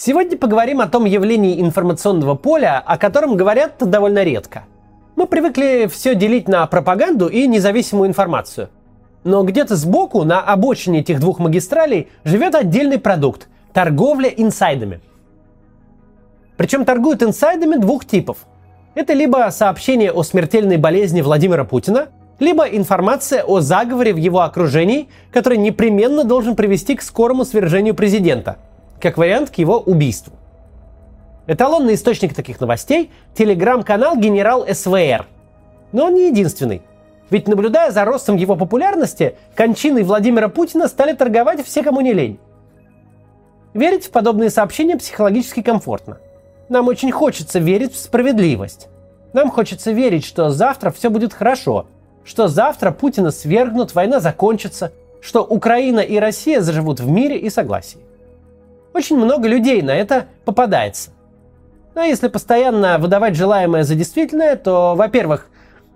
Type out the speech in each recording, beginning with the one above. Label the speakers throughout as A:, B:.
A: Сегодня поговорим о том явлении информационного поля, о котором говорят довольно редко. Мы привыкли все делить на пропаганду и независимую информацию. Но где-то сбоку, на обочине этих двух магистралей, живет отдельный продукт – торговля инсайдами. Причем торгуют инсайдами двух типов. Это либо сообщение о смертельной болезни Владимира Путина, либо информация о заговоре в его окружении, который непременно должен привести к скорому свержению президента, как вариант к его убийству. Эталонный источник таких новостей – телеграм-канал «Генерал СВР». Но он не единственный. Ведь наблюдая за ростом его популярности, кончиной Владимира Путина стали торговать все, кому не лень. Верить в подобные сообщения психологически комфортно. Нам очень хочется верить в справедливость. Нам хочется верить, что завтра все будет хорошо – что завтра Путина свергнут, война закончится, что Украина и Россия заживут в мире и согласии. Очень много людей на это попадается. А если постоянно выдавать желаемое за действительное, то, во-первых,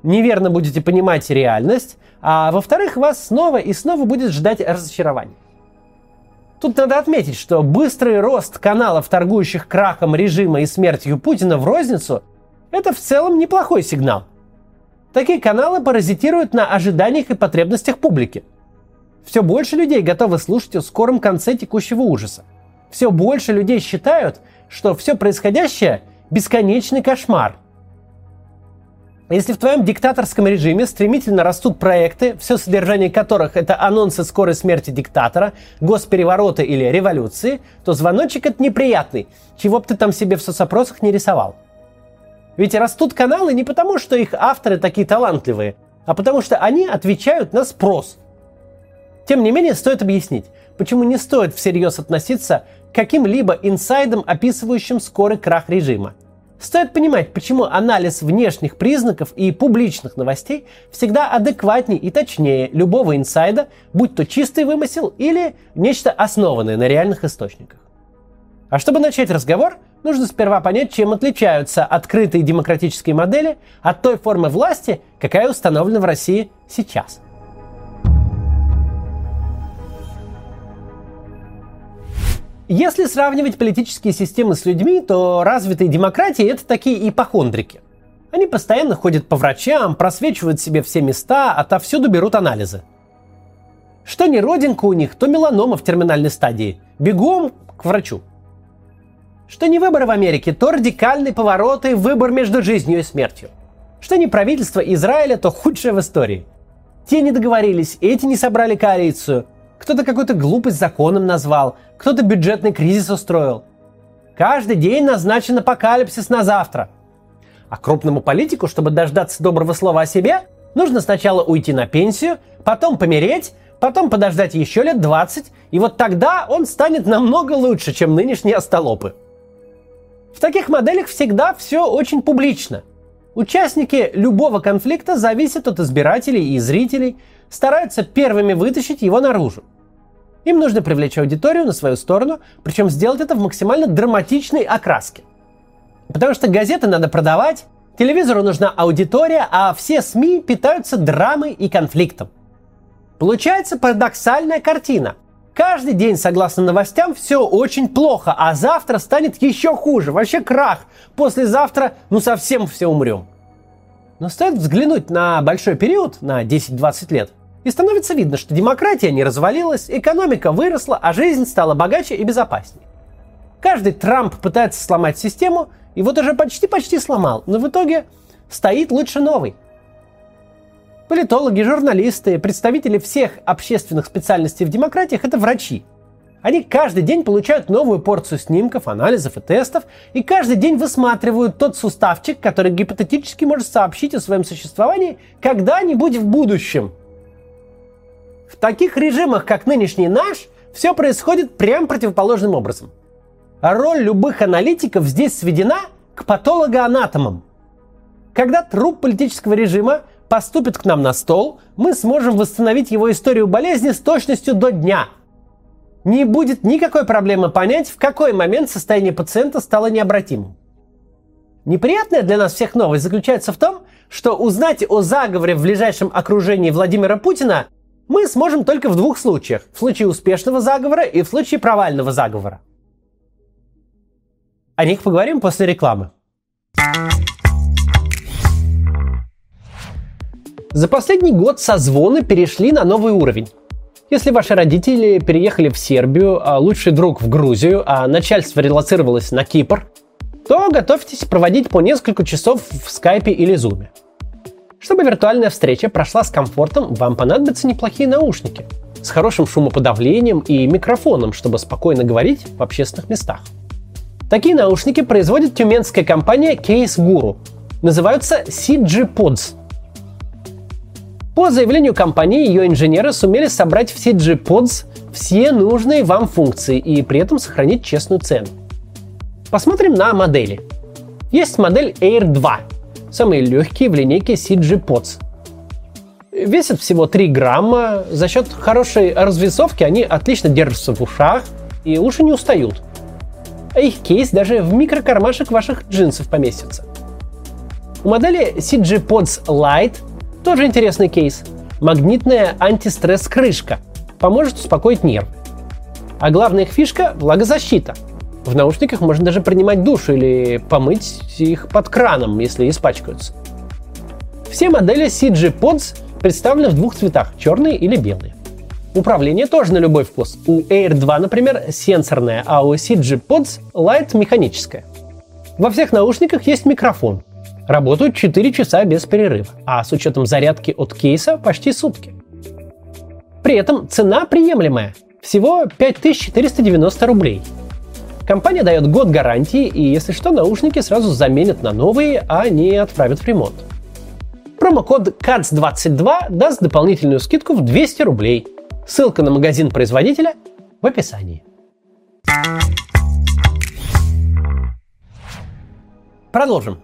A: неверно будете понимать реальность, а во-вторых, вас снова и снова будет ждать разочарование. Тут надо отметить, что быстрый рост каналов, торгующих крахом режима и смертью Путина в розницу, это в целом неплохой сигнал. Такие каналы паразитируют на ожиданиях и потребностях публики. Все больше людей готовы слушать о скором конце текущего ужаса. Все больше людей считают, что все происходящее – бесконечный кошмар. Если в твоем диктаторском режиме стремительно растут проекты, все содержание которых это анонсы скорой смерти диктатора, госпереворота или революции, то звоночек это неприятный, чего бы ты там себе в соцопросах не рисовал. Ведь растут каналы не потому, что их авторы такие талантливые, а потому что они отвечают на спрос. Тем не менее, стоит объяснить, почему не стоит всерьез относиться к каким-либо инсайдам, описывающим скорый крах режима. Стоит понимать, почему анализ внешних признаков и публичных новостей всегда адекватнее и точнее любого инсайда, будь то чистый вымысел или нечто основанное на реальных источниках. А чтобы начать разговор, нужно сперва понять, чем отличаются открытые демократические модели от той формы власти, какая установлена в России сейчас. Если сравнивать политические системы с людьми, то развитые демократии – это такие ипохондрики. Они постоянно ходят по врачам, просвечивают себе все места, отовсюду берут анализы. Что не родинка у них, то меланома в терминальной стадии. Бегом к врачу что не выборы в Америке, то радикальный поворот и выбор между жизнью и смертью. Что не правительство Израиля, то худшее в истории. Те не договорились, эти не собрали коалицию. Кто-то какой-то глупость законом назвал, кто-то бюджетный кризис устроил. Каждый день назначен апокалипсис на завтра. А крупному политику, чтобы дождаться доброго слова о себе, нужно сначала уйти на пенсию, потом помереть, потом подождать еще лет 20, и вот тогда он станет намного лучше, чем нынешние остолопы. В таких моделях всегда все очень публично. Участники любого конфликта зависят от избирателей и зрителей, стараются первыми вытащить его наружу. Им нужно привлечь аудиторию на свою сторону, причем сделать это в максимально драматичной окраске. Потому что газеты надо продавать, телевизору нужна аудитория, а все СМИ питаются драмой и конфликтом. Получается парадоксальная картина. Каждый день, согласно новостям, все очень плохо, а завтра станет еще хуже. Вообще крах. Послезавтра, ну совсем все умрем. Но стоит взглянуть на большой период, на 10-20 лет, и становится видно, что демократия не развалилась, экономика выросла, а жизнь стала богаче и безопаснее. Каждый Трамп пытается сломать систему, и вот уже почти-почти сломал, но в итоге стоит лучше новый. Политологи, журналисты, представители всех общественных специальностей в демократиях – это врачи. Они каждый день получают новую порцию снимков, анализов и тестов, и каждый день высматривают тот суставчик, который гипотетически может сообщить о своем существовании когда-нибудь в будущем. В таких режимах, как нынешний наш, все происходит прям противоположным образом. Роль любых аналитиков здесь сведена к патологоанатомам. Когда труп политического режима поступит к нам на стол, мы сможем восстановить его историю болезни с точностью до дня. Не будет никакой проблемы понять, в какой момент состояние пациента стало необратимым. Неприятная для нас всех новость заключается в том, что узнать о заговоре в ближайшем окружении Владимира Путина мы сможем только в двух случаях. В случае успешного заговора и в случае провального заговора. О них поговорим после рекламы. За последний год созвоны перешли на новый уровень. Если ваши родители переехали в Сербию, а лучший друг в Грузию, а начальство релацировалось на Кипр, то готовьтесь проводить по несколько часов в скайпе или зуме. Чтобы виртуальная встреча прошла с комфортом, вам понадобятся неплохие наушники с хорошим шумоподавлением и микрофоном, чтобы спокойно говорить в общественных местах. Такие наушники производит тюменская компания Case Guru. Называются CG Pods – по заявлению компании, ее инженеры сумели собрать в CG Pods все нужные вам функции и при этом сохранить честную цену. Посмотрим на модели. Есть модель Air 2, самые легкие в линейке CG Pods. Весят всего 3 грамма, за счет хорошей развесовки они отлично держатся в ушах и уши не устают. А их кейс даже в микрокармашек ваших джинсов поместится. У модели CG Pods Lite тоже интересный кейс. Магнитная антистресс-крышка. Поможет успокоить нервы. А главная их фишка – влагозащита. В наушниках можно даже принимать душ или помыть их под краном, если испачкаются. Все модели CG Pods представлены в двух цветах – черные или белые. Управление тоже на любой вкус. У Air 2, например, сенсорное, а у CG Pods Lite механическое. Во всех наушниках есть микрофон, Работают 4 часа без перерыва, а с учетом зарядки от кейса почти сутки. При этом цена приемлемая – всего 5490 рублей. Компания дает год гарантии, и если что, наушники сразу заменят на новые, а не отправят в ремонт. Промокод CATS22 даст дополнительную скидку в 200 рублей. Ссылка на магазин производителя в описании. Продолжим.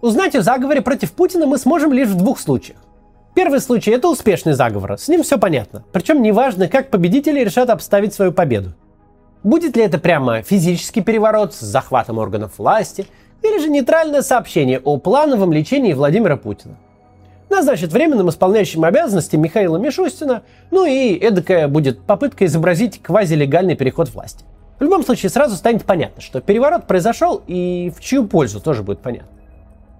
A: Узнать о заговоре против Путина мы сможем лишь в двух случаях. Первый случай – это успешный заговор, с ним все понятно. Причем неважно, как победители решат обставить свою победу. Будет ли это прямо физический переворот с захватом органов власти, или же нейтральное сообщение о плановом лечении Владимира Путина. Назначит временным исполняющим обязанности Михаила Мишустина, ну и эдакая будет попытка изобразить квазилегальный переход власти. В любом случае сразу станет понятно, что переворот произошел и в чью пользу тоже будет понятно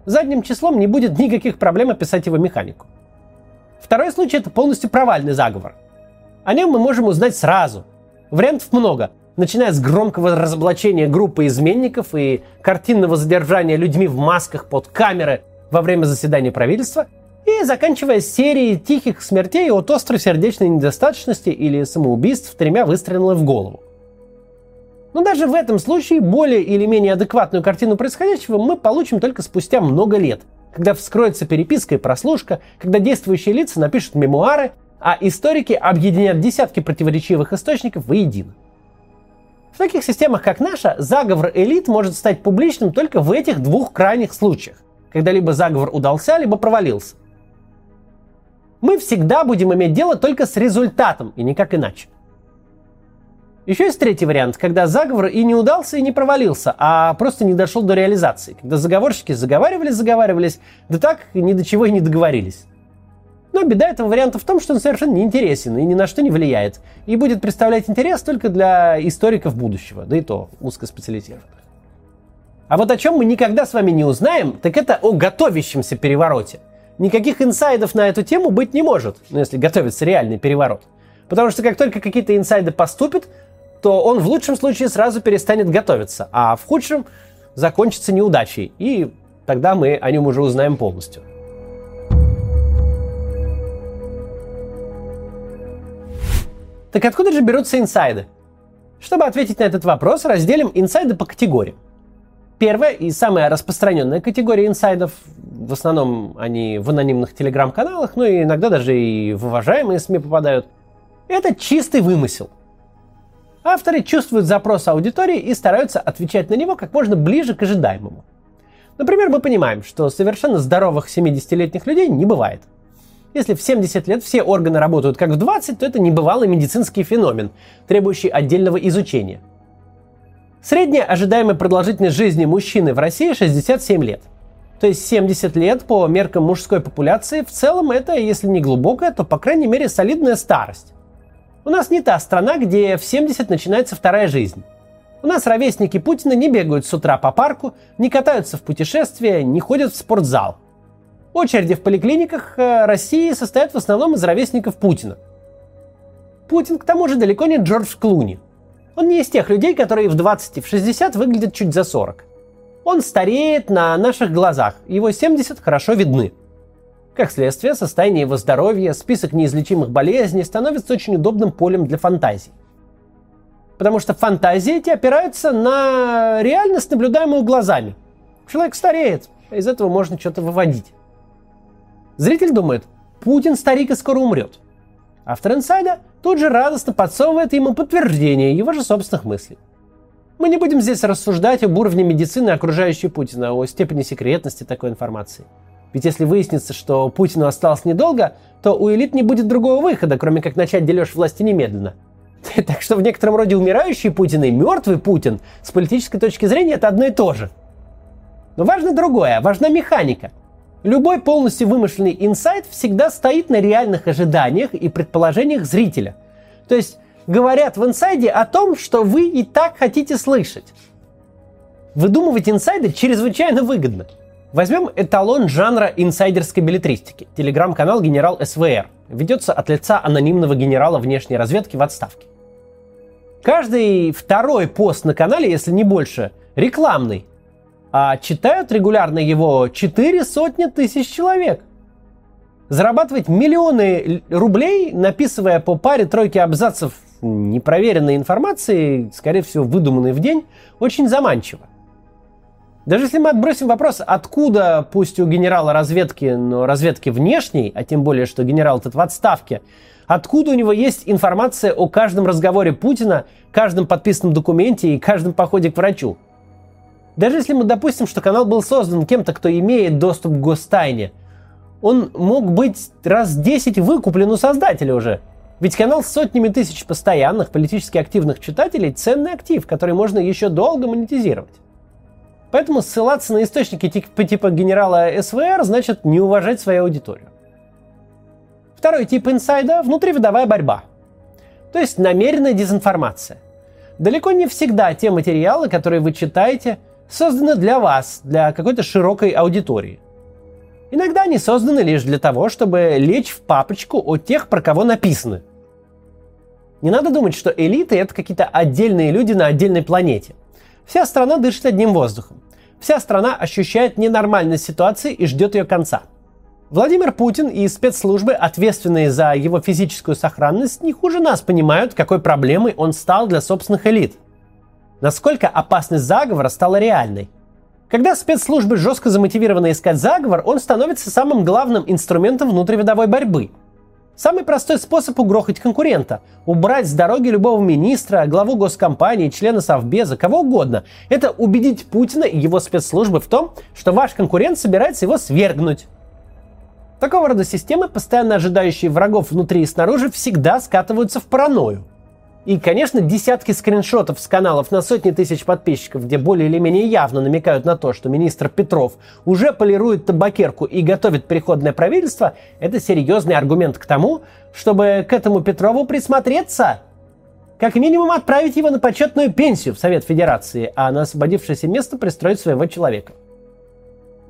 A: задним числом не будет никаких проблем описать его механику. Второй случай это полностью провальный заговор. О нем мы можем узнать сразу. Вариантов много, начиная с громкого разоблачения группы изменников и картинного задержания людьми в масках под камеры во время заседания правительства, и заканчивая серией тихих смертей от острой сердечной недостаточности или самоубийств тремя выстрелами в голову. Но даже в этом случае более или менее адекватную картину происходящего мы получим только спустя много лет, когда вскроется переписка и прослушка, когда действующие лица напишут мемуары, а историки объединят десятки противоречивых источников воедино. Таких системах, как наша, заговор элит может стать публичным только в этих двух крайних случаях, когда либо заговор удался, либо провалился. Мы всегда будем иметь дело только с результатом и никак иначе. Еще есть третий вариант, когда заговор и не удался, и не провалился, а просто не дошел до реализации. Когда заговорщики заговаривались, заговаривались, да так ни до чего и не договорились. Но беда этого варианта в том, что он совершенно неинтересен и ни на что не влияет. И будет представлять интерес только для историков будущего, да и то узкоспециализированных. А вот о чем мы никогда с вами не узнаем, так это о готовящемся перевороте. Никаких инсайдов на эту тему быть не может, ну, если готовится реальный переворот. Потому что как только какие-то инсайды поступят, то он в лучшем случае сразу перестанет готовиться, а в худшем закончится неудачей, и тогда мы о нем уже узнаем полностью. Так откуда же берутся инсайды? Чтобы ответить на этот вопрос, разделим инсайды по категориям. Первая и самая распространенная категория инсайдов, в основном они в анонимных телеграм-каналах, ну и иногда даже и в уважаемые СМИ попадают, это чистый вымысел – Авторы чувствуют запрос аудитории и стараются отвечать на него как можно ближе к ожидаемому. Например, мы понимаем, что совершенно здоровых 70-летних людей не бывает. Если в 70 лет все органы работают как в 20, то это небывалый медицинский феномен, требующий отдельного изучения. Средняя ожидаемая продолжительность жизни мужчины в России 67 лет. То есть 70 лет по меркам мужской популяции в целом это, если не глубокая, то по крайней мере солидная старость. У нас не та страна, где в 70 начинается вторая жизнь. У нас ровесники Путина не бегают с утра по парку, не катаются в путешествия, не ходят в спортзал. Очереди в поликлиниках э, России состоят в основном из ровесников Путина. Путин, к тому же, далеко не Джордж Клуни. Он не из тех людей, которые в 20 и в 60 выглядят чуть за 40. Он стареет на наших глазах, его 70 хорошо видны. Как следствие, состояние его здоровья, список неизлечимых болезней становится очень удобным полем для фантазий. Потому что фантазии эти опираются на реальность, наблюдаемую глазами. Человек стареет, а из этого можно что-то выводить. Зритель думает, Путин старик и скоро умрет. Автор инсайда тут же радостно подсовывает ему подтверждение его же собственных мыслей. Мы не будем здесь рассуждать об уровне медицины, окружающей Путина, о степени секретности такой информации – ведь если выяснится, что Путину осталось недолго, то у элит не будет другого выхода, кроме как начать дележ власти немедленно. Так что в некотором роде умирающий Путин и мертвый Путин с политической точки зрения это одно и то же. Но важно другое, важна механика. Любой полностью вымышленный инсайт всегда стоит на реальных ожиданиях и предположениях зрителя. То есть говорят в инсайде о том, что вы и так хотите слышать. Выдумывать инсайды чрезвычайно выгодно – Возьмем эталон жанра инсайдерской билетристики. Телеграм-канал «Генерал СВР». Ведется от лица анонимного генерала внешней разведки в отставке. Каждый второй пост на канале, если не больше, рекламный. А читают регулярно его четыре сотни тысяч человек. Зарабатывать миллионы рублей, написывая по паре тройки абзацев непроверенной информации, скорее всего, выдуманной в день, очень заманчиво. Даже если мы отбросим вопрос, откуда, пусть у генерала разведки, но разведки внешней, а тем более, что генерал этот в отставке, откуда у него есть информация о каждом разговоре Путина, каждом подписанном документе и каждом походе к врачу. Даже если мы допустим, что канал был создан кем-то, кто имеет доступ к гостайне, он мог быть раз 10 выкуплен у создателя уже. Ведь канал с сотнями тысяч постоянных, политически активных читателей – ценный актив, который можно еще долго монетизировать. Поэтому ссылаться на источники типа, типа генерала СВР значит не уважать свою аудиторию. Второй тип инсайда – внутривидовая борьба. То есть намеренная дезинформация. Далеко не всегда те материалы, которые вы читаете, созданы для вас, для какой-то широкой аудитории. Иногда они созданы лишь для того, чтобы лечь в папочку о тех, про кого написаны. Не надо думать, что элиты – это какие-то отдельные люди на отдельной планете. Вся страна дышит одним воздухом. Вся страна ощущает ненормальность ситуации и ждет ее конца. Владимир Путин и спецслужбы, ответственные за его физическую сохранность, не хуже нас понимают, какой проблемой он стал для собственных элит. Насколько опасность заговора стала реальной. Когда спецслужбы жестко замотивированы искать заговор, он становится самым главным инструментом внутривидовой борьбы – Самый простой способ угрохать конкурента – убрать с дороги любого министра, главу госкомпании, члена Совбеза, кого угодно. Это убедить Путина и его спецслужбы в том, что ваш конкурент собирается его свергнуть. Такого рода системы, постоянно ожидающие врагов внутри и снаружи, всегда скатываются в паранойю. И, конечно, десятки скриншотов с каналов на сотни тысяч подписчиков, где более или менее явно намекают на то, что министр Петров уже полирует табакерку и готовит переходное правительство, это серьезный аргумент к тому, чтобы к этому Петрову присмотреться. Как минимум отправить его на почетную пенсию в Совет Федерации, а на освободившееся место пристроить своего человека.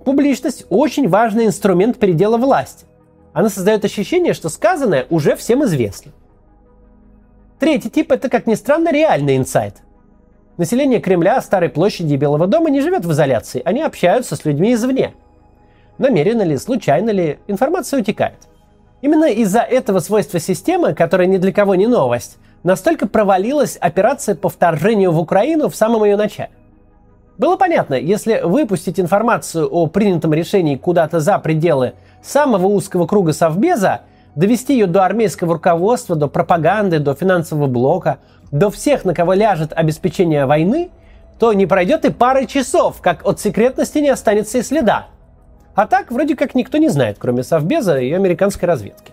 A: Публичность – очень важный инструмент передела власти. Она создает ощущение, что сказанное уже всем известно. Третий тип – это, как ни странно, реальный инсайт. Население Кремля, Старой площади и Белого дома не живет в изоляции, они общаются с людьми извне. Намеренно ли, случайно ли, информация утекает. Именно из-за этого свойства системы, которая ни для кого не новость, настолько провалилась операция по вторжению в Украину в самом ее начале. Было понятно, если выпустить информацию о принятом решении куда-то за пределы самого узкого круга Совбеза, довести ее до армейского руководства, до пропаганды, до финансового блока, до всех, на кого ляжет обеспечение войны, то не пройдет и пары часов, как от секретности не останется и следа. А так, вроде как никто не знает, кроме Совбеза и американской разведки.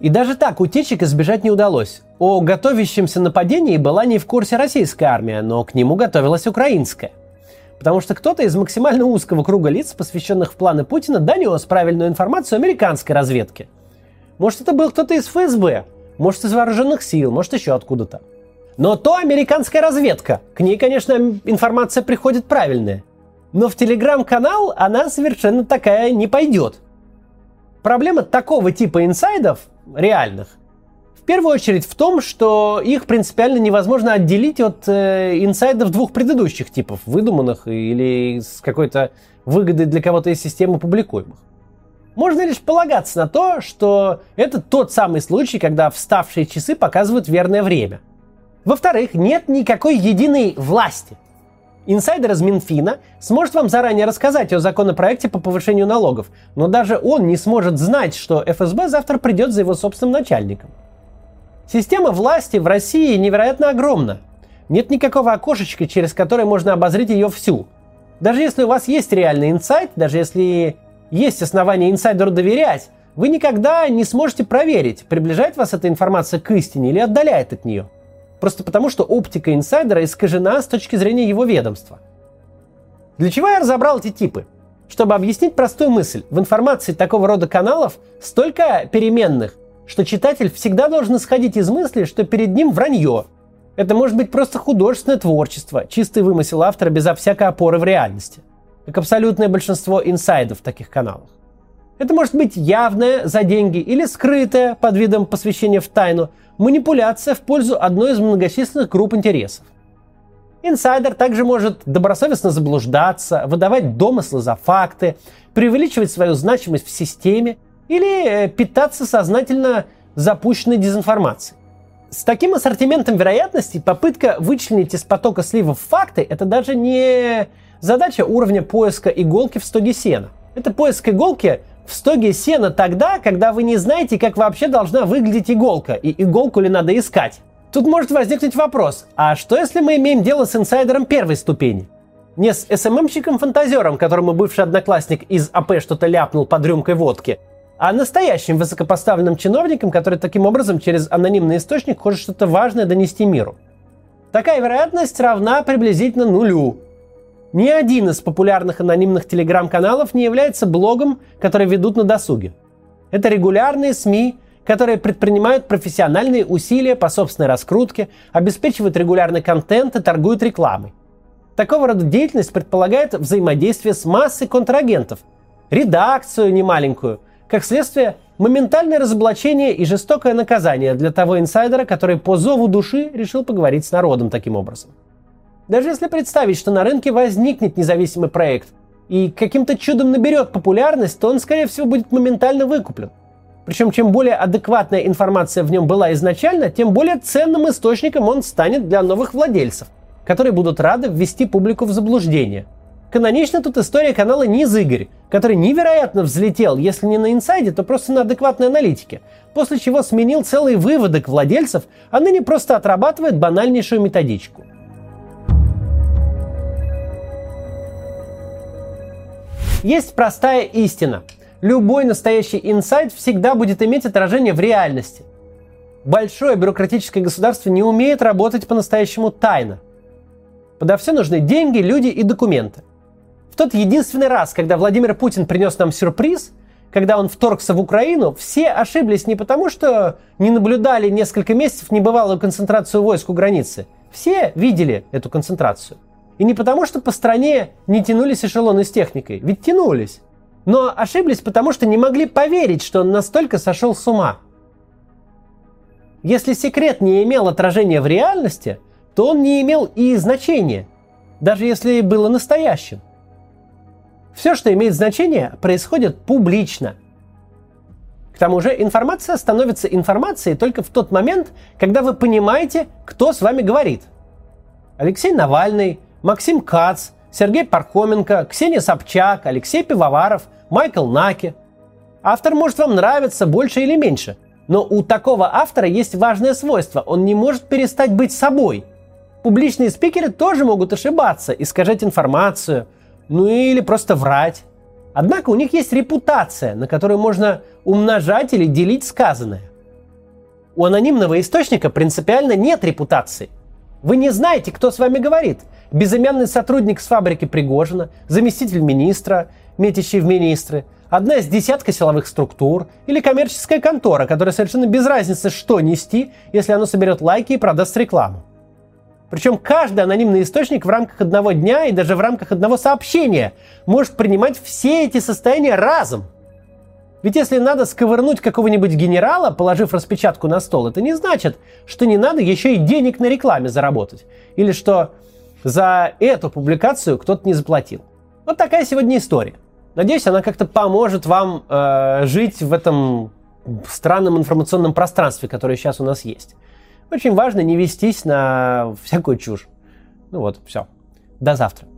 A: И даже так утечек избежать не удалось. О готовящемся нападении была не в курсе российская армия, но к нему готовилась украинская. Потому что кто-то из максимально узкого круга лиц, посвященных в планы Путина, донес правильную информацию американской разведке – может, это был кто-то из ФСБ, может, из вооруженных сил, может, еще откуда-то. Но то американская разведка. К ней, конечно, информация приходит правильная. Но в телеграм-канал она совершенно такая не пойдет. Проблема такого типа инсайдов, реальных, в первую очередь в том, что их принципиально невозможно отделить от э, инсайдов двух предыдущих типов, выдуманных или с какой-то выгодой для кого-то из системы публикуемых. Можно лишь полагаться на то, что это тот самый случай, когда вставшие часы показывают верное время. Во-вторых, нет никакой единой власти – Инсайдер из Минфина сможет вам заранее рассказать о законопроекте по повышению налогов, но даже он не сможет знать, что ФСБ завтра придет за его собственным начальником. Система власти в России невероятно огромна. Нет никакого окошечка, через которое можно обозрить ее всю. Даже если у вас есть реальный инсайт, даже если есть основания инсайдеру доверять, вы никогда не сможете проверить, приближает вас эта информация к истине или отдаляет от нее – Просто потому, что оптика инсайдера искажена с точки зрения его ведомства. Для чего я разобрал эти типы? Чтобы объяснить простую мысль. В информации такого рода каналов столько переменных, что читатель всегда должен исходить из мысли, что перед ним вранье. Это может быть просто художественное творчество, чистый вымысел автора безо всякой опоры в реальности. Как абсолютное большинство инсайдов таких каналах. Это может быть явное за деньги или скрытое под видом посвящения в тайну, манипуляция в пользу одной из многочисленных групп интересов. Инсайдер также может добросовестно заблуждаться, выдавать домыслы за факты, преувеличивать свою значимость в системе или э, питаться сознательно запущенной дезинформацией. С таким ассортиментом вероятностей попытка вычленить из потока сливов факты – это даже не задача уровня поиска иголки в стоге сена. Это поиск иголки в стоге сена тогда, когда вы не знаете, как вообще должна выглядеть иголка, и иголку ли надо искать. Тут может возникнуть вопрос, а что если мы имеем дело с инсайдером первой ступени? Не с СММщиком-фантазером, которому бывший одноклассник из АП что-то ляпнул под рюмкой водки, а настоящим высокопоставленным чиновником, который таким образом через анонимный источник хочет что-то важное донести миру. Такая вероятность равна приблизительно нулю. Ни один из популярных анонимных телеграм-каналов не является блогом, который ведут на досуге. Это регулярные СМИ, которые предпринимают профессиональные усилия по собственной раскрутке, обеспечивают регулярный контент и торгуют рекламой. Такого рода деятельность предполагает взаимодействие с массой контрагентов, редакцию немаленькую, как следствие моментальное разоблачение и жестокое наказание для того инсайдера, который по зову души решил поговорить с народом таким образом. Даже если представить, что на рынке возникнет независимый проект и каким-то чудом наберет популярность, то он, скорее всего, будет моментально выкуплен. Причем, чем более адекватная информация в нем была изначально, тем более ценным источником он станет для новых владельцев, которые будут рады ввести публику в заблуждение. Канонично тут история канала Низ Игорь, который невероятно взлетел, если не на инсайде, то просто на адекватной аналитике, после чего сменил целые выводок владельцев, а ныне просто отрабатывает банальнейшую методичку – Есть простая истина. Любой настоящий инсайт всегда будет иметь отражение в реальности. Большое бюрократическое государство не умеет работать по-настоящему тайно. Подо все нужны деньги, люди и документы. В тот единственный раз, когда Владимир Путин принес нам сюрприз, когда он вторгся в Украину, все ошиблись не потому, что не наблюдали несколько месяцев небывалую концентрацию войск у границы. Все видели эту концентрацию. И не потому, что по стране не тянулись эшелоны с техникой, ведь тянулись. Но ошиблись, потому что не могли поверить, что он настолько сошел с ума. Если секрет не имел отражения в реальности, то он не имел и значения, даже если было настоящим. Все, что имеет значение, происходит публично. К тому же информация становится информацией только в тот момент, когда вы понимаете, кто с вами говорит. Алексей Навальный, Максим Кац, Сергей Пархоменко, Ксения Собчак, Алексей Пивоваров, Майкл Наки. Автор может вам нравиться больше или меньше, но у такого автора есть важное свойство – он не может перестать быть собой. Публичные спикеры тоже могут ошибаться, искажать информацию, ну или просто врать. Однако у них есть репутация, на которую можно умножать или делить сказанное. У анонимного источника принципиально нет репутации. Вы не знаете, кто с вами говорит – безымянный сотрудник с фабрики Пригожина, заместитель министра, метящий в министры, одна из десятка силовых структур или коммерческая контора, которая совершенно без разницы, что нести, если оно соберет лайки и продаст рекламу. Причем каждый анонимный источник в рамках одного дня и даже в рамках одного сообщения может принимать все эти состояния разом. Ведь если надо сковырнуть какого-нибудь генерала, положив распечатку на стол, это не значит, что не надо еще и денег на рекламе заработать. Или что за эту публикацию кто-то не заплатил. Вот такая сегодня история. Надеюсь, она как-то поможет вам э, жить в этом странном информационном пространстве, которое сейчас у нас есть. Очень важно не вестись на всякую чушь. Ну вот, все. До завтра.